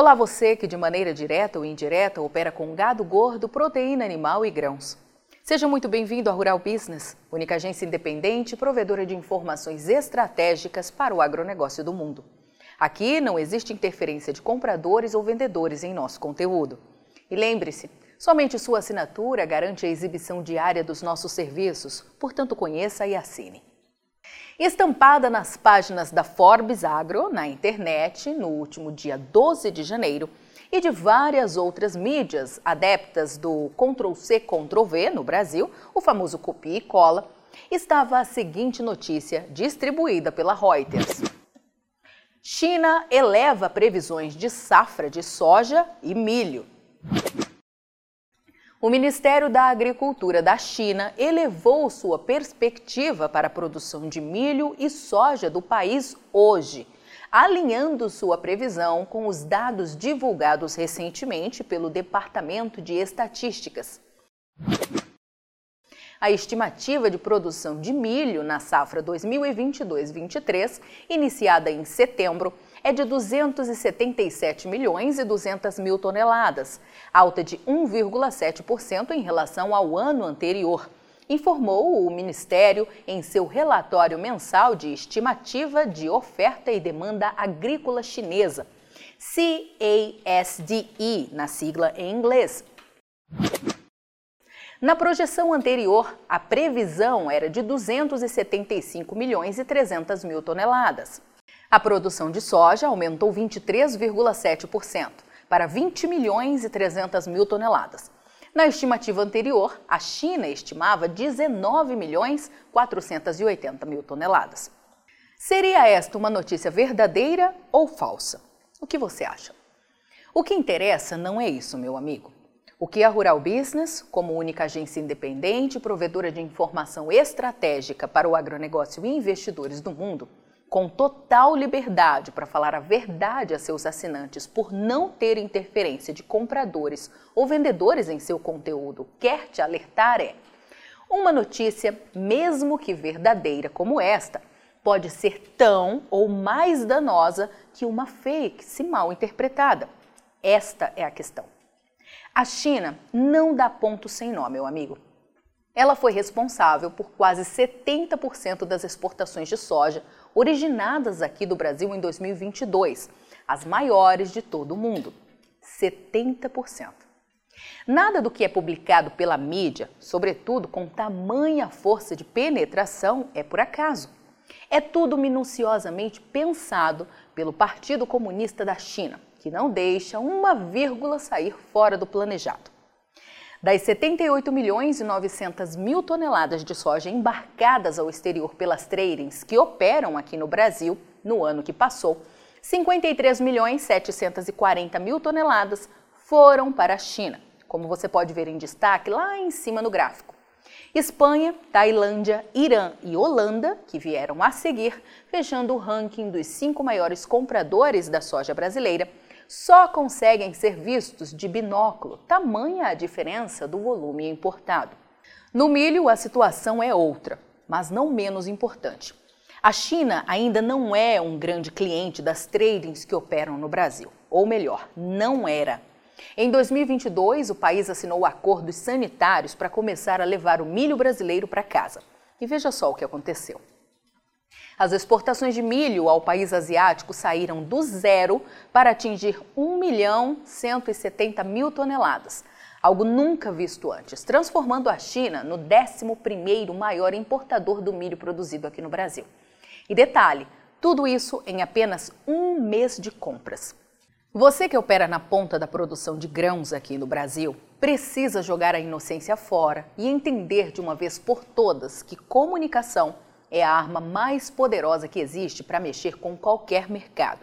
Olá, você que de maneira direta ou indireta opera com gado gordo, proteína animal e grãos. Seja muito bem-vindo à Rural Business, única agência independente provedora de informações estratégicas para o agronegócio do mundo. Aqui não existe interferência de compradores ou vendedores em nosso conteúdo. E lembre-se, somente sua assinatura garante a exibição diária dos nossos serviços, portanto conheça e assine. Estampada nas páginas da Forbes Agro, na internet, no último dia 12 de janeiro, e de várias outras mídias adeptas do Ctrl-C, Ctrl-V no Brasil, o famoso copia e cola, estava a seguinte notícia distribuída pela Reuters. China eleva previsões de safra de soja e milho. O Ministério da Agricultura da China elevou sua perspectiva para a produção de milho e soja do país hoje, alinhando sua previsão com os dados divulgados recentemente pelo Departamento de Estatísticas. A estimativa de produção de milho na safra 2022-23, iniciada em setembro, é de 277 milhões e 200 mil toneladas, alta de 1,7% em relação ao ano anterior, informou o Ministério em seu relatório mensal de estimativa de oferta e demanda agrícola chinesa, CASDE, na sigla em inglês. Na projeção anterior, a previsão era de 275 milhões e 300 mil toneladas. A produção de soja aumentou 23,7% para 20 milhões e 300 mil toneladas. Na estimativa anterior, a China estimava 19 milhões 480 mil toneladas. Seria esta uma notícia verdadeira ou falsa? O que você acha? O que interessa não é isso, meu amigo. O que a Rural Business, como única agência independente provedora de informação estratégica para o agronegócio e investidores do mundo, com total liberdade para falar a verdade a seus assinantes por não ter interferência de compradores ou vendedores em seu conteúdo, quer te alertar é: uma notícia, mesmo que verdadeira como esta, pode ser tão ou mais danosa que uma fake, se mal interpretada. Esta é a questão. A China não dá ponto sem nó, meu amigo. Ela foi responsável por quase 70% das exportações de soja originadas aqui do Brasil em 2022, as maiores de todo o mundo. 70%. Nada do que é publicado pela mídia, sobretudo com tamanha força de penetração, é por acaso. É tudo minuciosamente pensado pelo Partido Comunista da China, que não deixa uma vírgula sair fora do planejado. Das 78 milhões e 900 mil toneladas de soja embarcadas ao exterior pelas tradings que operam aqui no Brasil no ano que passou, 53 milhões 740 mil toneladas foram para a China, como você pode ver em destaque lá em cima no gráfico. Espanha, Tailândia, Irã e Holanda, que vieram a seguir, fechando o ranking dos cinco maiores compradores da soja brasileira, só conseguem ser vistos de binóculo, tamanha a diferença do volume importado. No milho, a situação é outra, mas não menos importante. A China ainda não é um grande cliente das tradings que operam no Brasil, ou melhor, não era. Em 2022, o país assinou acordos sanitários para começar a levar o milho brasileiro para casa. E veja só o que aconteceu. As exportações de milho ao país asiático saíram do zero para atingir 1 milhão 170 mil toneladas, algo nunca visto antes, transformando a China no 11º maior importador do milho produzido aqui no Brasil. E detalhe, tudo isso em apenas um mês de compras. Você que opera na ponta da produção de grãos aqui no Brasil, precisa jogar a inocência fora e entender de uma vez por todas que comunicação é a arma mais poderosa que existe para mexer com qualquer mercado.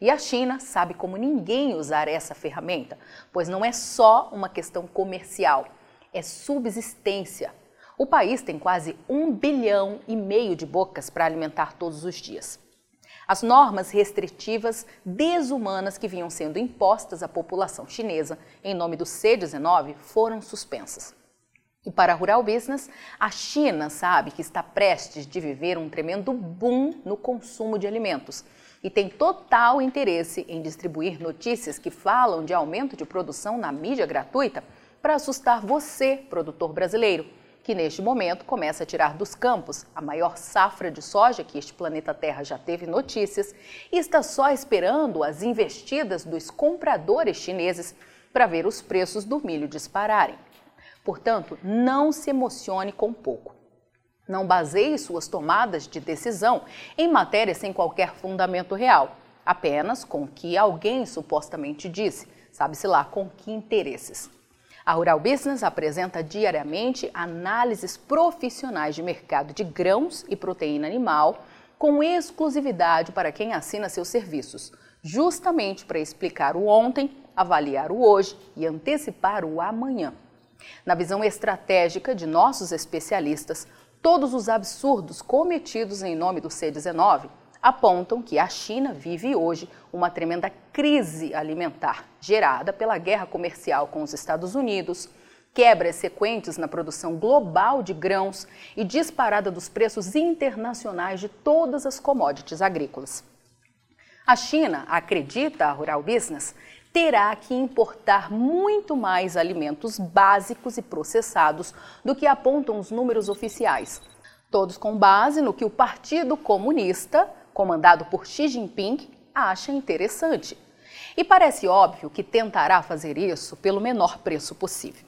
E a China sabe como ninguém usar essa ferramenta, pois não é só uma questão comercial, é subsistência. O país tem quase um bilhão e meio de bocas para alimentar todos os dias. As normas restritivas desumanas que vinham sendo impostas à população chinesa em nome do C-19 foram suspensas. E para a Rural Business, a China sabe que está prestes de viver um tremendo boom no consumo de alimentos, e tem total interesse em distribuir notícias que falam de aumento de produção na mídia gratuita para assustar você, produtor brasileiro, que neste momento começa a tirar dos campos a maior safra de soja que este planeta Terra já teve notícias e está só esperando as investidas dos compradores chineses para ver os preços do milho dispararem. Portanto, não se emocione com pouco. Não baseie suas tomadas de decisão em matérias sem qualquer fundamento real, apenas com o que alguém supostamente disse, sabe-se lá com que interesses. A Rural Business apresenta diariamente análises profissionais de mercado de grãos e proteína animal com exclusividade para quem assina seus serviços, justamente para explicar o ontem, avaliar o hoje e antecipar o amanhã. Na visão estratégica de nossos especialistas, Todos os absurdos cometidos em nome do C-19 apontam que a China vive hoje uma tremenda crise alimentar gerada pela guerra comercial com os Estados Unidos, quebras sequentes na produção global de grãos e disparada dos preços internacionais de todas as commodities agrícolas. A China, acredita a Rural Business, terá que importar muito mais alimentos básicos e processados do que apontam os números oficiais, todos com base no que o Partido Comunista, comandado por Xi Jinping, acha interessante. E parece óbvio que tentará fazer isso pelo menor preço possível.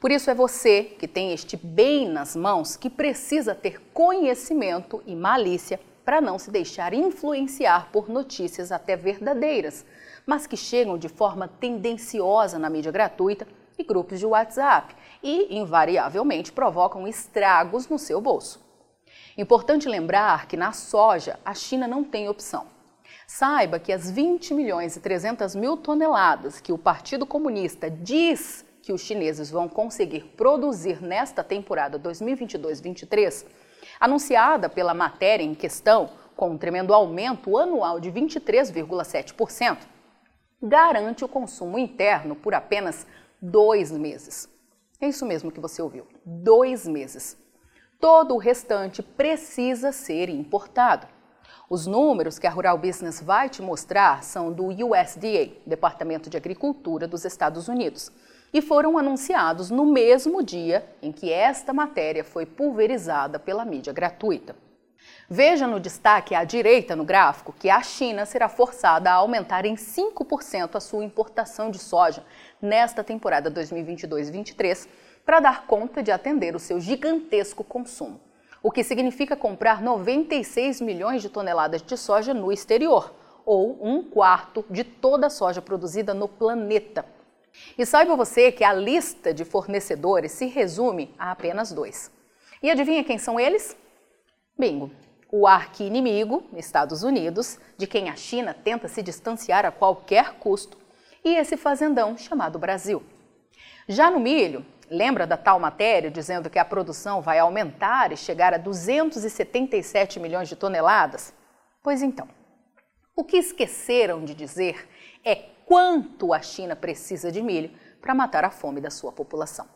Por isso é você que tem este bem nas mãos que precisa ter conhecimento e malícia para não se deixar influenciar por notícias até verdadeiras, mas que chegam de forma tendenciosa na mídia gratuita e grupos de WhatsApp e, invariavelmente, provocam estragos no seu bolso. Importante lembrar que na soja a China não tem opção. Saiba que as 20 milhões e 300 mil toneladas que o Partido Comunista diz que os chineses vão conseguir produzir nesta temporada 2022-23, anunciada pela matéria em questão, com um tremendo aumento anual de 23,7%, garante o consumo interno por apenas dois meses. É isso mesmo que você ouviu: dois meses. Todo o restante precisa ser importado. Os números que a Rural Business vai te mostrar são do USDA, Departamento de Agricultura dos Estados Unidos, e foram anunciados no mesmo dia em que esta matéria foi pulverizada pela mídia gratuita. Veja no destaque à direita no gráfico que a China será forçada a aumentar em 5% a sua importação de soja nesta temporada 2022-23 para dar conta de atender o seu gigantesco consumo, o que significa comprar 96 milhões de toneladas de soja no exterior, ou um quarto de toda a soja produzida no planeta. E saiba você que a lista de fornecedores se resume a apenas dois. E adivinha quem são eles? Bingo! O arqui-inimigo, Estados Unidos, de quem a China tenta se distanciar a qualquer custo, e esse fazendão chamado Brasil. Já no milho, lembra da tal matéria dizendo que a produção vai aumentar e chegar a 277 milhões de toneladas? Pois então, o que esqueceram de dizer é quanto a China precisa de milho para matar a fome da sua população.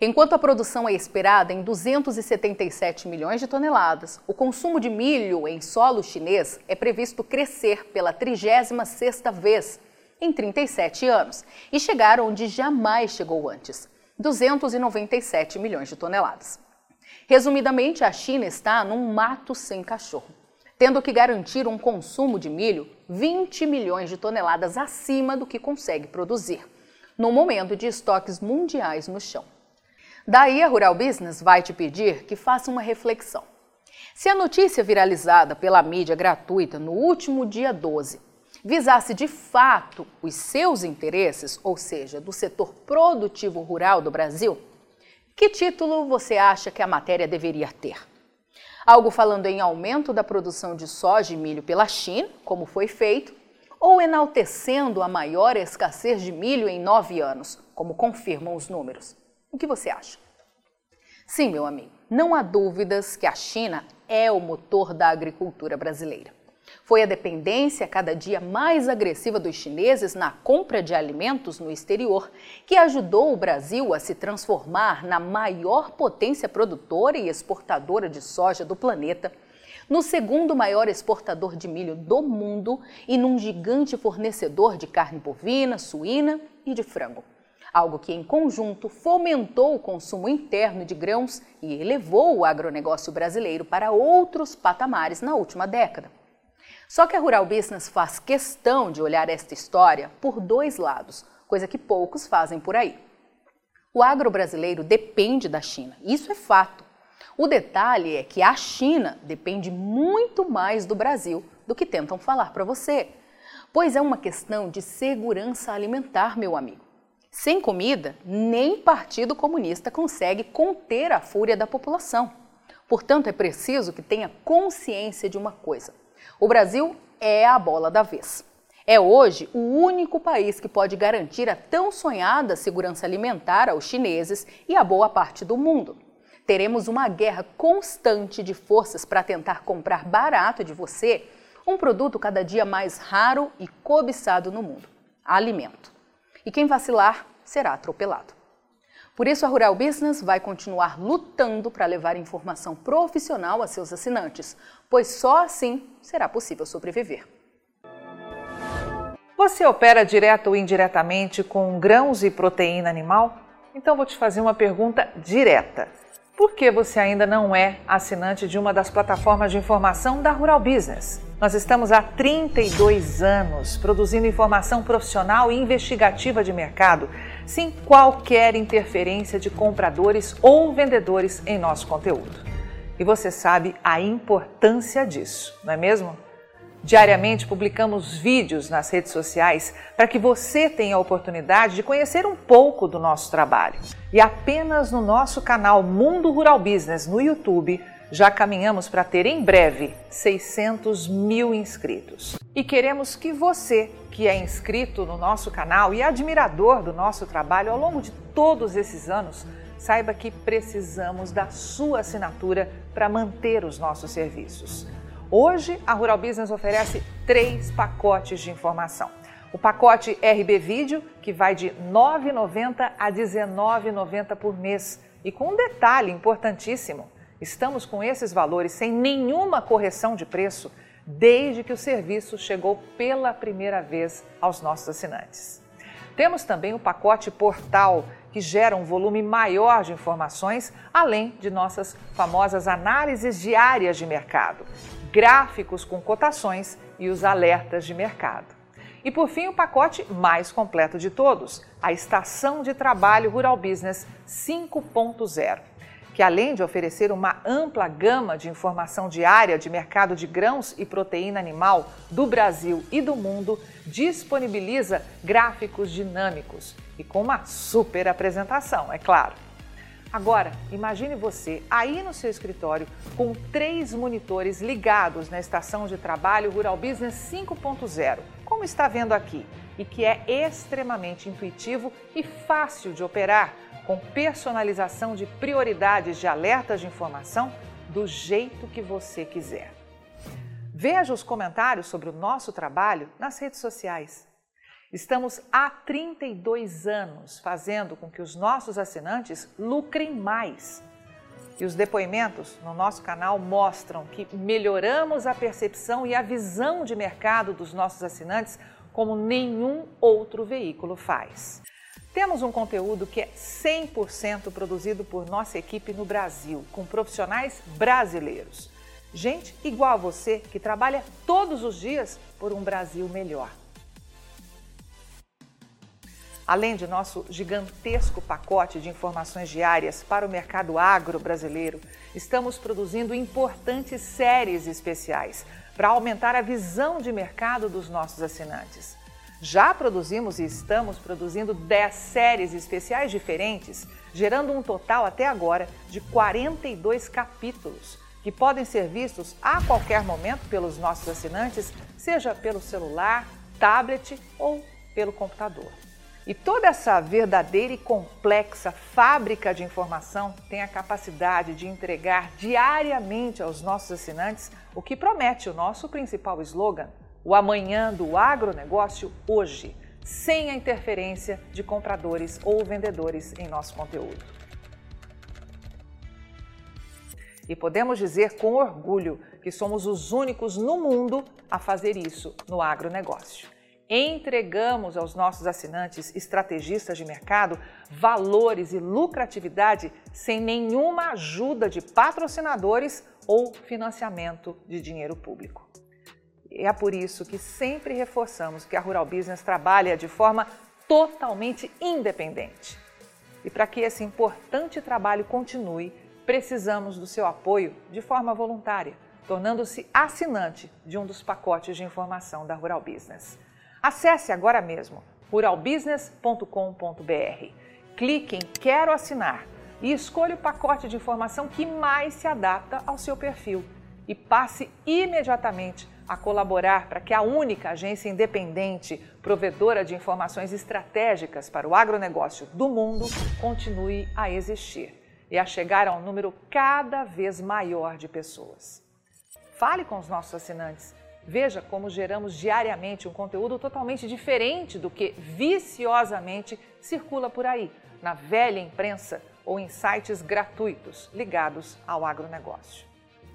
Enquanto a produção é esperada em 277 milhões de toneladas, o consumo de milho em solo chinês é previsto crescer pela 36ª vez em 37 anos e chegar onde jamais chegou antes, 297 milhões de toneladas. Resumidamente, a China está num mato sem cachorro, tendo que garantir um consumo de milho 20 milhões de toneladas acima do que consegue produzir, no momento de estoques mundiais no chão. Daí a Rural Business vai te pedir que faça uma reflexão. Se a notícia viralizada pela mídia gratuita no último dia 12 visasse de fato os seus interesses, ou seja, do setor produtivo rural do Brasil, que título você acha que a matéria deveria ter? Algo falando em aumento da produção de soja e milho pela China, como foi feito, ou enaltecendo a maior escassez de milho em nove anos, como confirmam os números? O que você acha? Sim, meu amigo, não há dúvidas que a China é o motor da agricultura brasileira. Foi a dependência cada dia mais agressiva dos chineses na compra de alimentos no exterior que ajudou o Brasil a se transformar na maior potência produtora e exportadora de soja do planeta, no segundo maior exportador de milho do mundo e num gigante fornecedor de carne bovina, suína e de frango. Algo que, em conjunto, fomentou o consumo interno de grãos e elevou o agronegócio brasileiro para outros patamares na última década. Só que a Rural Business faz questão de olhar esta história por dois lados, coisa que poucos fazem por aí. O agro brasileiro depende da China, isso é fato. O detalhe é que a China depende muito mais do Brasil do que tentam falar para você, pois é uma questão de segurança alimentar, meu amigo. Sem comida, nem Partido Comunista consegue conter a fúria da população. Portanto, é preciso que tenha consciência de uma coisa: o Brasil é a bola da vez. É hoje o único país que pode garantir a tão sonhada segurança alimentar aos chineses e a boa parte do mundo teremos uma guerra constante de forças para tentar comprar barato de você um produto cada dia mais raro e cobiçado no mundo: alimento. E quem vacilar será atropelado. Por isso, a Rural Business vai continuar lutando para levar informação profissional a seus assinantes, pois só assim será possível sobreviver. Você opera direto ou indiretamente com grãos e proteína animal? Então vou te fazer uma pergunta direta. Por que você ainda não é assinante de uma das plataformas de informação da Rural Business? Nós estamos há 32 anos produzindo informação profissional e investigativa de mercado, sem qualquer interferência de compradores ou vendedores em nosso conteúdo. E você sabe a importância disso, não é mesmo? Diariamente publicamos vídeos nas redes sociais para que você tenha a oportunidade de conhecer um pouco do nosso trabalho. E apenas no nosso canal Mundo Rural Business no YouTube já caminhamos para ter em breve 600 mil inscritos. E queremos que você, que é inscrito no nosso canal e admirador do nosso trabalho ao longo de todos esses anos, saiba que precisamos da sua assinatura para manter os nossos serviços. Hoje, a Rural Business oferece três pacotes de informação. O pacote RB Vídeo, que vai de R$ 9,90 a R$ 19,90 por mês. E com um detalhe importantíssimo: estamos com esses valores sem nenhuma correção de preço desde que o serviço chegou pela primeira vez aos nossos assinantes. Temos também o pacote Portal, que gera um volume maior de informações, além de nossas famosas análises diárias de mercado gráficos com cotações e os alertas de mercado. E por fim, o pacote mais completo de todos, a Estação de Trabalho Rural Business 5.0, que além de oferecer uma ampla gama de informação diária de mercado de grãos e proteína animal do Brasil e do mundo, disponibiliza gráficos dinâmicos e com uma super apresentação, é claro. Agora, imagine você aí no seu escritório com três monitores ligados na estação de trabalho Rural Business 5.0, como está vendo aqui, e que é extremamente intuitivo e fácil de operar, com personalização de prioridades de alertas de informação do jeito que você quiser. Veja os comentários sobre o nosso trabalho nas redes sociais. Estamos há 32 anos fazendo com que os nossos assinantes lucrem mais. E os depoimentos no nosso canal mostram que melhoramos a percepção e a visão de mercado dos nossos assinantes como nenhum outro veículo faz. Temos um conteúdo que é 100% produzido por nossa equipe no Brasil, com profissionais brasileiros. Gente igual a você que trabalha todos os dias por um Brasil melhor. Além de nosso gigantesco pacote de informações diárias para o mercado agro brasileiro, estamos produzindo importantes séries especiais para aumentar a visão de mercado dos nossos assinantes. Já produzimos e estamos produzindo 10 séries especiais diferentes, gerando um total até agora de 42 capítulos, que podem ser vistos a qualquer momento pelos nossos assinantes, seja pelo celular, tablet ou pelo computador. E toda essa verdadeira e complexa fábrica de informação tem a capacidade de entregar diariamente aos nossos assinantes o que promete o nosso principal slogan: o amanhã do agronegócio hoje, sem a interferência de compradores ou vendedores em nosso conteúdo. E podemos dizer com orgulho que somos os únicos no mundo a fazer isso no agronegócio. Entregamos aos nossos assinantes estrategistas de mercado valores e lucratividade sem nenhuma ajuda de patrocinadores ou financiamento de dinheiro público. É por isso que sempre reforçamos que a Rural Business trabalha de forma totalmente independente. E para que esse importante trabalho continue, precisamos do seu apoio de forma voluntária, tornando-se assinante de um dos pacotes de informação da Rural Business. Acesse agora mesmo ruralbusiness.com.br. Clique em Quero assinar e escolha o pacote de informação que mais se adapta ao seu perfil e passe imediatamente a colaborar para que a única agência independente provedora de informações estratégicas para o agronegócio do mundo continue a existir e a chegar a um número cada vez maior de pessoas. Fale com os nossos assinantes Veja como geramos diariamente um conteúdo totalmente diferente do que viciosamente circula por aí, na velha imprensa ou em sites gratuitos ligados ao agronegócio.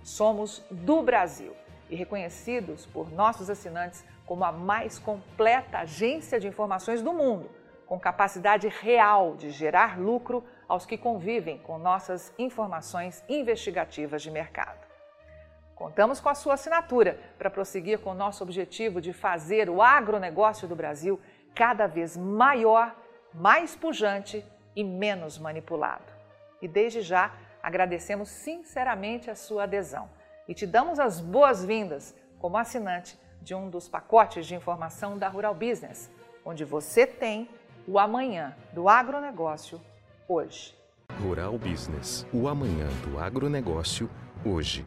Somos do Brasil e reconhecidos por nossos assinantes como a mais completa agência de informações do mundo, com capacidade real de gerar lucro aos que convivem com nossas informações investigativas de mercado. Contamos com a sua assinatura para prosseguir com o nosso objetivo de fazer o agronegócio do Brasil cada vez maior, mais pujante e menos manipulado. E desde já agradecemos sinceramente a sua adesão e te damos as boas-vindas como assinante de um dos pacotes de informação da Rural Business, onde você tem o amanhã do agronegócio hoje. Rural Business, o amanhã do agronegócio hoje.